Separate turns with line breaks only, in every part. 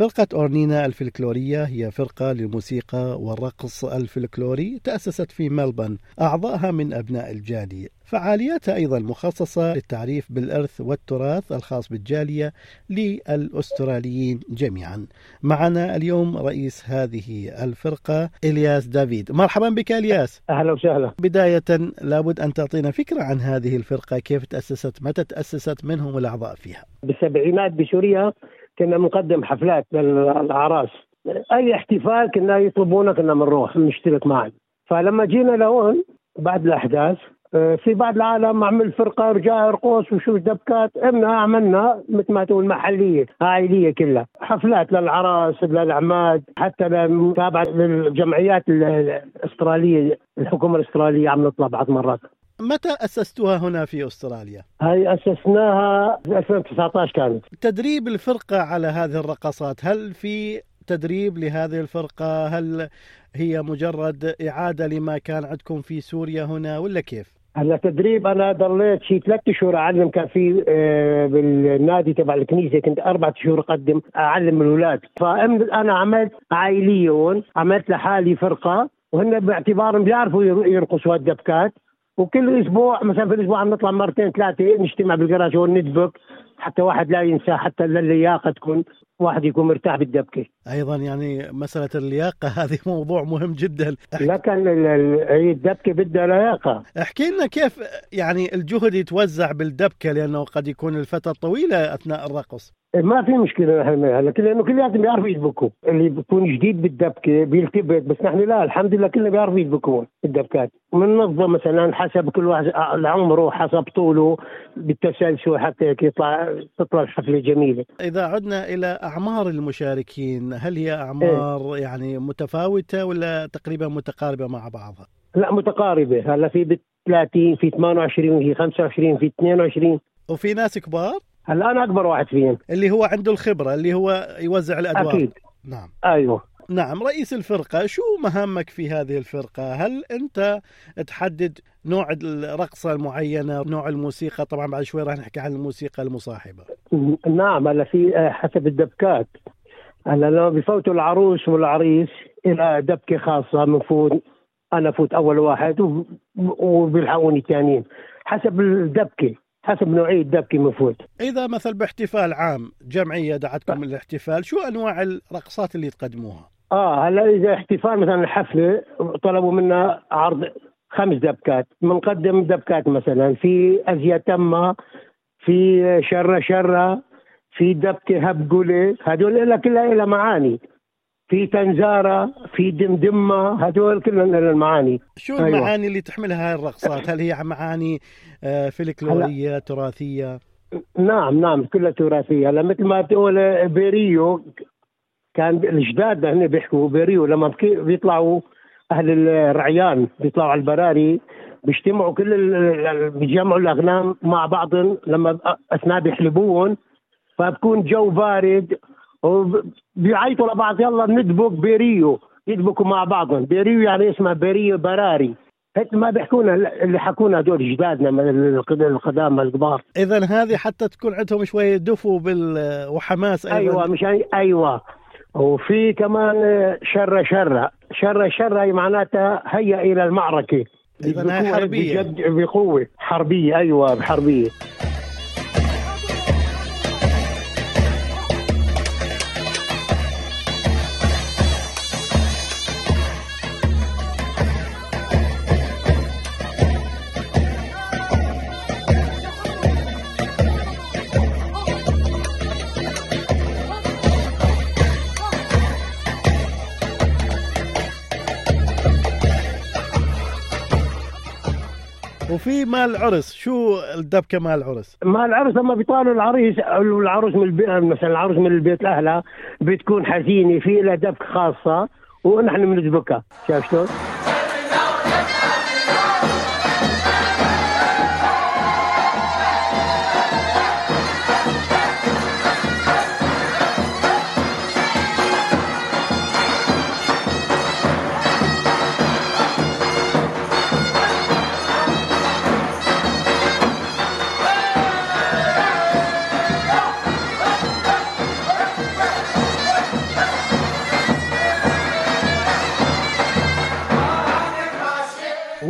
فرقة أورنينا الفلكلورية هي فرقة للموسيقى والرقص الفلكلوري تأسست في ملبن أعضائها من أبناء الجالية فعالياتها أيضا مخصصة للتعريف بالإرث والتراث الخاص بالجالية للأستراليين جميعا. معنا اليوم رئيس هذه الفرقة إلياس دافيد. مرحبا بك إلياس.
أهلا وسهلا.
بداية لابد أن تعطينا فكرة عن هذه الفرقة كيف تأسست متى تأسست من هم الأعضاء فيها؟
بالسبعينات بسوريا كنا بنقدم حفلات للأعراس. أي احتفال كنا يطلبونا كنا بنروح نشترك معهم فلما جينا لهون بعد الأحداث آه، في بعض العالم عمل فرقة رجال رقص وشو دبكات إحنا عملنا مثل ما تقول محلية عائلية كلها. حفلات للعراس للاعماد حتى تابعه للجمعيات ال- الأسترالية الحكومة الأسترالية عم نطلع بعض مرات.
متى أسستوها هنا في أستراليا؟
هاي أسسناها في 2019 كانت.
تدريب الفرقة على هذه الرقصات هل في تدريب لهذه الفرقة؟ هل هي مجرد إعادة لما كان عندكم في سوريا هنا ولا كيف؟
هلا تدريب أنا ضليت شي ثلاث شهور أعلم كان في آه، بالنادي تبع الكنيسة كنت أربع شهور أقدم أعلم الأولاد. فانا عملت عائليه هون عملت لحالي فرقة وهن باعتبارهم بيعرفوا ير- يرقصوا هالدبكات. وكل أسبوع مثلا في الأسبوع نطلع مرتين ثلاثة نجتمع بالجراج هون ندبك حتى واحد لا ينسى حتى اللياقة تكون واحد يكون مرتاح بالدبكة.
أيضا يعني مسألة اللياقة هذه موضوع مهم جدا.
لكن هي الدبكه بدها لياقة.
احكي لنا كيف يعني الجهد يتوزع بالدبكة لأنه قد يكون الفترة طويلة أثناء الرقص.
ما في مشكلة نحن هلا لأنه كلياتهم بيعرفوا يدبكوا. اللي بيكون جديد بالدبكة بيلتبت بس نحن لا الحمد لله كلنا بيعرفوا يدبكوا الدبكات بننظم مثلا حسب كل واحد عمره حسب طوله بالتسلسل حتى يطلع تطلع الحفله جميله
إذا عدنا إلى أعمار المشاركين هل هي أعمار يعني متفاوتة ولا تقريبا متقاربة مع بعضها؟
لا متقاربة. هلا في بال 30 في 28 في 25 في 22
وفي ناس كبار؟
هلا أنا أكبر واحد فيهم.
اللي هو عنده الخبرة اللي هو يوزع الأدوار.
أكيد.
نعم.
أيوه.
نعم. رئيس الفرقة شو مهامك في هذه الفرقة؟ هل أنت تحدد نوع الرقصة المعينة نوع الموسيقى؟ طبعا بعد شوي راح نحكي عن الموسيقى المصاحبة.
نعم هلا في آه، حسب الدبكات. هلا لما بفوتوا العروس والعريس إلى دبكة خاصة بنفوت أنا فوت أول واحد وب- وبيلحقوني الثانيين حسب الدبكة حسب نوعية الدبكة بنفوت
إذا مثل باحتفال عام جمعية دعتكم للاحتفال شو أنواع الرقصات اللي تقدموها؟
آه هلا إذا احتفال مثلا الحفلة طلبوا منا عرض خمس دبكات. بنقدم دبكات مثلا في ازيا تمه في شرة شرة في دبكه هبقله هدول لها كلها لها معاني. في تنزاره في دمدمة هدول كلهم لها المعاني.
شو
أيوة.
المعاني اللي تحملها هاي الرقصات؟ هل هي معاني آه، فلكلورية تراثية؟
نعم نعم كلها تراثية. هلا مثل ما بتقول بيريو كان الجداد هن بيحكوا بيريو لما بيطلعوا أهل الرعيان بيطلعوا على البراري بيجتمعوا كل بيجمعوا الأغنام مع بعضهم لما أثناء بيحلبوهم فبكون جو بارد وبيعيطوا لبعض يلا ندبك بيريو يدبكوا مع بعضهم. بيريو يعني اسمها بيريو براري. هيك ما بيحكونا اللي حكونا هدول جدادنا من القد- القدامى الكبار.
إذا هذه حتى تكون عندهم شوية دفو بال وحماس أيضا.
أيوه مشان أيوه. وفي كمان شرة شرة. شرة شرة هي معناتها هيا
إلى المعركة.
بقوة-
حربية.
بجد بقوة. حربية أيوه حربيه
وفي مال العرس شو الدبكة مال العرس
ما العرس لما بيطالوا العريس أو العروس من البيت مثلا العروس من البيت اهلها بتكون حزينة في لها دبكة خاصة ونحن بندبكها شايف شلون؟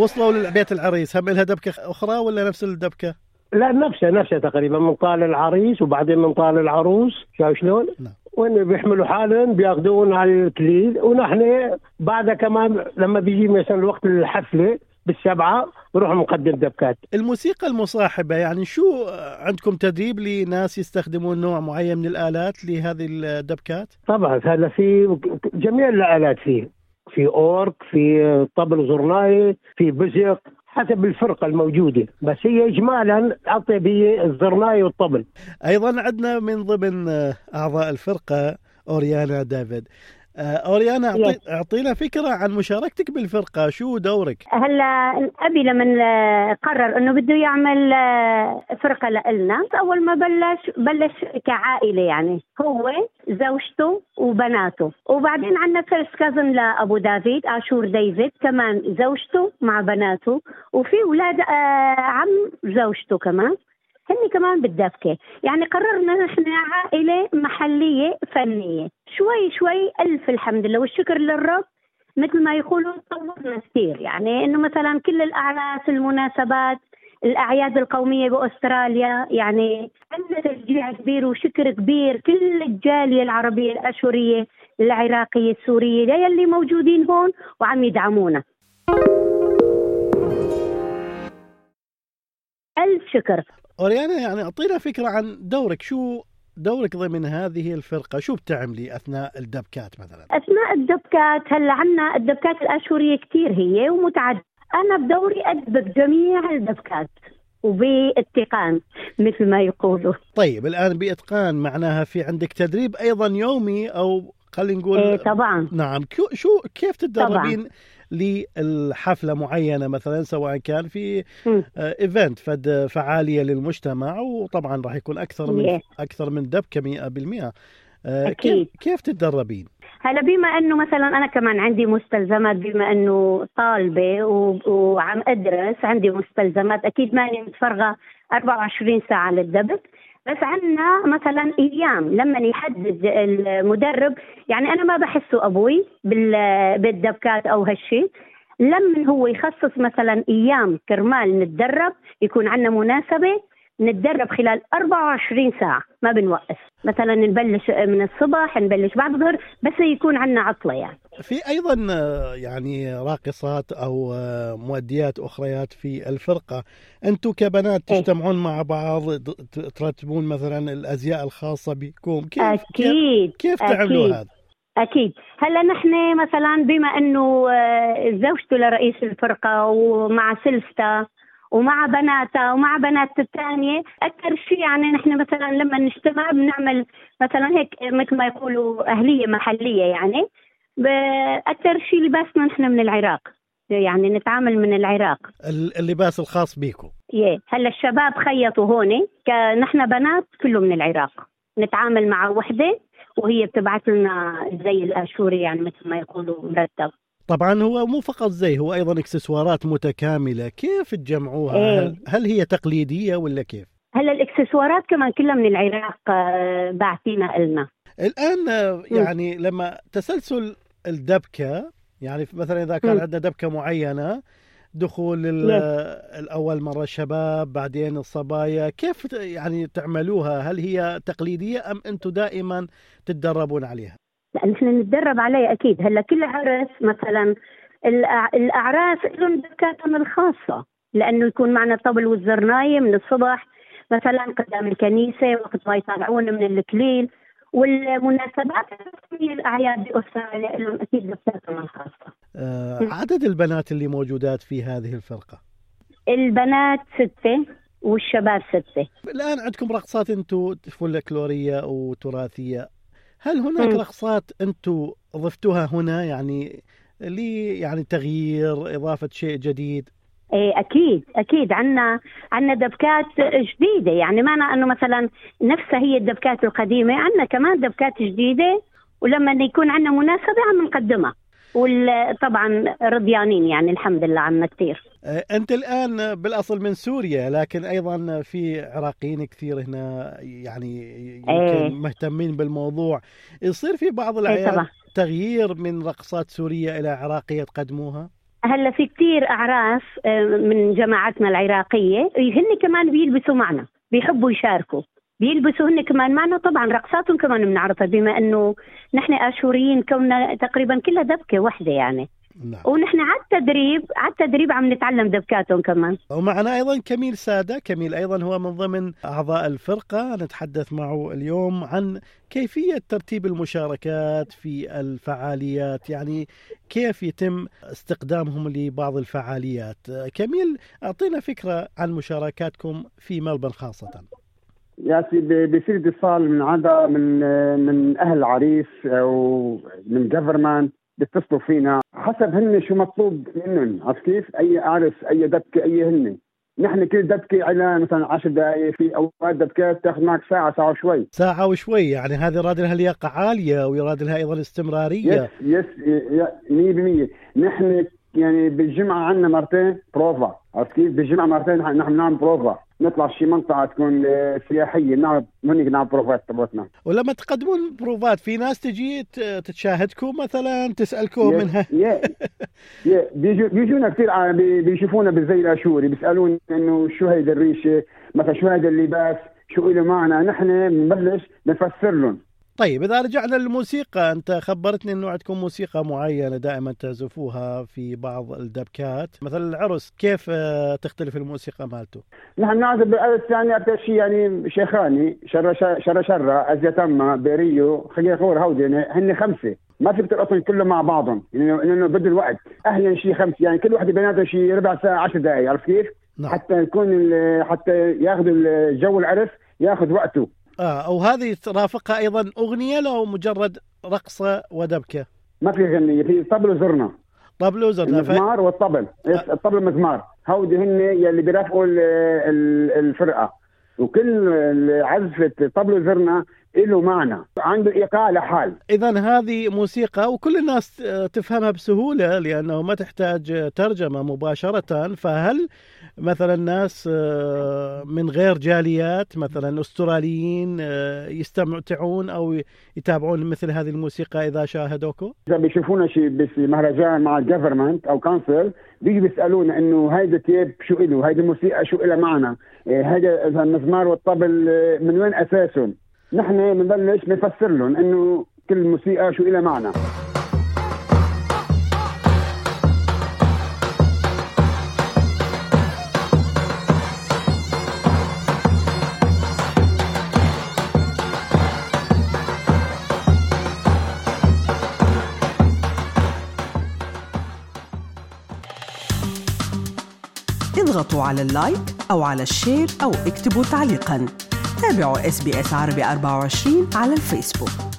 وصلوا لبيت العريس هم لها دبكة أخرى ولا نفس الدبكة؟
لا نفسه نفسه تقريبا من طال العريس وبعدين من طال العروس شايف شلون؟
نعم.
وين بيحملوا حالهم بيأخذون على الكليل ونحن بعد كمان لما بيجي مثلا وقت الحفلة بالسبعة بروح نقدم دبكات
الموسيقى المصاحبة يعني شو عندكم تدريب لناس يستخدمون نوع معين من الآلات لهذه الدبكات؟
طبعا هذا في جميع الآلات فيه في أورك في طبل زرناي في بزق حسب الفرقة الموجودة. بس هي اجمالا أعطي هي الزرناي والطبل
أيضا عندنا من ضمن أعضاء الفرقة أوريانا دافيد. آه، اوريانا أعطي- اعطينا فكرة عن مشاركتك بالفرقة. شو دورك؟
هلا أبي لما آه، قرر إنه بده يعمل آه، فرقة لنا أول ما بلش بلش كعائلة يعني هو زوجته وبناته. وبعدين عندنا first cousin لأبو دافيد اشور ديفيد كمان زوجته مع بناته. وفي أولاد آه، عم زوجته كمان. هن كمان بالدبكة يعني قررنا نحن عائلة محلية فنية. شوي شوي ألف الحمد لله والشكر للرب. مثل ما يقولوا طورنا كثير. يعني إنه مثلا كل الأعراس المناسبات الأعياد القومية بأستراليا يعني عندنا تشجيع كبير وشكر كبير كل الجالية العربية الأشورية العراقية السورية يلي موجودين هون وعم يدعمونا. ألف شكر.
اوريانا يعني أعطينا فكرة عن دورك. شو دورك ضمن هذه الفرقة؟ شو بتعملي أثناء الدبكات مثلا؟
أثناء الدبكات هلا عنا الدبكات الاشوريه كثير هي ومتعددة. أنا بدوري أدبك جميع الدبكات وباتقان مثل ما يقولوا.
طيب الآن بإتقان معناها في عندك تدريب أيضا يومي أو خلينا نقول
إيه طبعا
نعم شو كيف تتدربين للحفلة معينة مثلا سواء كان في
مم.
آه، ايفنت فد فعالية للمجتمع وطبعا راح يكون أكثر من
Yeah.
أكثر من دبكة 100% آه،
أكيد.
كيف كيف تتدربين؟
هلا بما إنه مثلا أنا كمان عندي مستلزمات بما إنه طالبة و- وعم أدرس عندي مستلزمات أكيد ماني متفرغة 24 ساعة للدبك بس عندنا مثلا أيام لما يحدد المدرب يعني أنا ما بحسه أبوي بال- بالدبكات أو هالشيء لما هو يخصص مثلا أيام كرمال نتدرب يكون عندنا مناسبة نتدرب خلال 24 ساعة ما بنوقف مثلا نبلش من الصبح نبلش بعد الظهر بس يكون عندنا عطلة يعني
في أيضا آه، يعني راقصات أو آه، مؤديات أخريات في الفرقة أنتم كبنات
إيه.
تجتمعون مع بعض ترتبون مثلا الأزياء الخاصة بكم كيف كيف,
أكيد
كيف تعملوا
أكيد.
هذا؟
أكيد هلأ نحن مثلا بما أنه آه، زوجته لرئيس الفرقة ومع سلستا ومع بناتها ومع بنات الثانية. أكثر شيء يعني نحن مثلا لما نجتمع بنعمل مثلا هيك مثل ما يقولوا أهلية محلية يعني. أكثر شيء لباسنا نحن من العراق. يعني نتعامل من العراق.
ال- اللباس الخاص بكم
يه. هلا الشباب خيطوا هون. نحن بنات كله من العراق. نتعامل مع وحدة وهي بتبعث لنا الزي الآشوري يعني مثل ما يقولوا مرتب.
طبعا هو مو فقط زي هو أيضا إكسسوارات متكاملة. كيف تجمعوها؟
إيه.
هل, هل هي تقليدية ولا كيف؟
هلا الإكسسوارات كمان كلها من العراق آه، باعثينها لنا
الآن آه،. يعني لما تسلسل الدبكة يعني مثلا إذا كان. عندنا دبكة معينة دخول ال- الأول مرة الشباب بعدين الصبايا كيف يعني تعملوها؟ هل هي تقليدية أم أنتم دائما تتدربون عليها؟
لا نحن نتدرب عليه أكيد. هلأ كل عرس مثلا الأع- الأعراس لهم دكاتهم الخاصة لأنه يكون معنا الطبل والزرنايه من الصبح مثلا قدام الكنيسة وقت ما يطلعون من الكليل والمناسبات الرسمية الأعياد باستراليا لهم أكيد دكاتهم الخاصة.
آه عدد البنات اللي موجودات في هذه الفرقة؟
البنات ستة والشباب ستة.
الآن عندكم رقصات أنتم فولكلوريه وتراثية. هل هناك
مم.
رقصات أنتم ضفتوها هنا؟ يعني لي يعني تغيير إضافة شيء جديد؟
إيه أكيد أكيد. عندنا عندنا دبكات جديدة. يعني معنى أنه مثلا نفسها هي الدبكات القديمة. عندنا كمان دبكات جديدة ولما يكون عندنا مناسبة عم نقدمها. وطبعا رضيانين يعني الحمد لله عنا كثير.
آه، أنت الآن بالأصل من سوريا لكن أيضا في عراقيين كثير هنا يعني
إيه.
مهتمين بالموضوع. يصير في بعض الأعياد
طبعا.
تغيير من رقصات سورية إلى عراقية تقدموها؟
هلأ في كثير أعراس آه، من جماعتنا العراقية هن كمان بيلبسوا معنا بيحبوا يشاركوا. بيلبسوا هن كمان معنا طبعا رقصاتهم كمان بنعرضها بما إنه نحن آشوريين كوننا تقريبا كلها دبكة واحدة يعني.
نعم.
ونحن على التدريب على التدريب عم نتعلم دبكاتهم كمان.
ومعنا أيضا كميل سادة. كميل أيضا هو من ضمن أعضاء الفرقة. نتحدث معه اليوم عن كيفية ترتيب المشاركات في الفعاليات يعني كيف يتم استقدامهم لبعض الفعاليات. كميل أعطينا فكرة عن مشاركاتكم في ملبن خاصة.
ب- بيصير اتصال من عدا من من أهل العريس أو من جفرمان بيتصلوا فينا. حسب هن شو مطلوب منهم عرفت كيف؟ أي عرس أي دبكة أي هن نحن كل دبكة على مثلا 10 دقائق في أوقات دبكات تاخذ معك ساعة ساعة وشوي.
ساعة وشوي يعني هذه يراد لها لياقة عالية ويراد لها أيضا استمرارية.
يس يس 100% نحن يعني بالجمعة عندنا مرتين بروفا عرفت كيف؟ بالجمعة مرتين نحن بنعمل بروفا. نطلع شي منطقة تكون آه، سياحية نعمل هنيك نعمل بروفات تبعتنا.
ولما تقدمون بروفات في ناس تجي تتشاهدكم مثلا تسألكم؟ منها
yeah yeah بيجوا بيجونا كثير بيشوفونا بالزي الأشوري بيسالون إنه شو هيدا الريشة؟ مثلا شو هيدا اللباس؟ شو له معنى؟ نحن بنبلش نفسر لهم.
طيب إذا رجعنا للموسيقى أنت خبرتني أنه عندكم موسيقى معينة دائما تعزفوها في بعض الدبكات. مثلا العرس كيف آه، تختلف الموسيقى مالته؟
نحن نعزف بالألف يعني أكثر شيء يعني شيخاني شر شر شر أزيتما بيريو خلينا نقول هودي يعني هن خمسة. ما فيك ترقصهم كلهم مع بعضهم لأنه لأنه بده الوقت أهلا شيء خمسة يعني كل واحدة بيناتهم شيء ربع ساعة 10 دقائق عرفت كيف؟
نعم.
حتى يكون حتى ياخذوا الجو العرس ياخذ وقته.
آه أو هذه ترافقها أيضا أغنية لو مجرد رقصة ودبكة؟
ما في غنية في طبل وزرنا
طبل زرنا ف...
المزمار والطبل. إيش؟ الطبل والمزمار هودي هن يلي بيرافقوا ال- ال- الفرقة. وكل عزفة طبل وزرنا له معنى. عنده إيقاع لحال
إذا هذه موسيقى وكل الناس تفهمها بسهولة لأنه ما تحتاج ترجمة مباشرة. فهل مثلا ناس آه، من غير جاليات مثلا أستراليين آه، يستمتعون أو يتابعون مثل هذه الموسيقى إذا شاهدوكم؟
إذا بيشوفونا شيء بس مهرجان مع ال government أو council بيجي بيسالونا إنه هيدا type شو له هيدي الموسيقى شو لها معنى؟ إيه هيدا إذا المزمار والطبل آه، من وين أساسهم؟ نحن بنبلش نفسر لهم إنه كل موسيقى شو لها معنى.
اضغطوا على ال like أو على ال share أو اكتبوا تعليقاً. تابعوا SBS عربي 24 على الفيسبوك.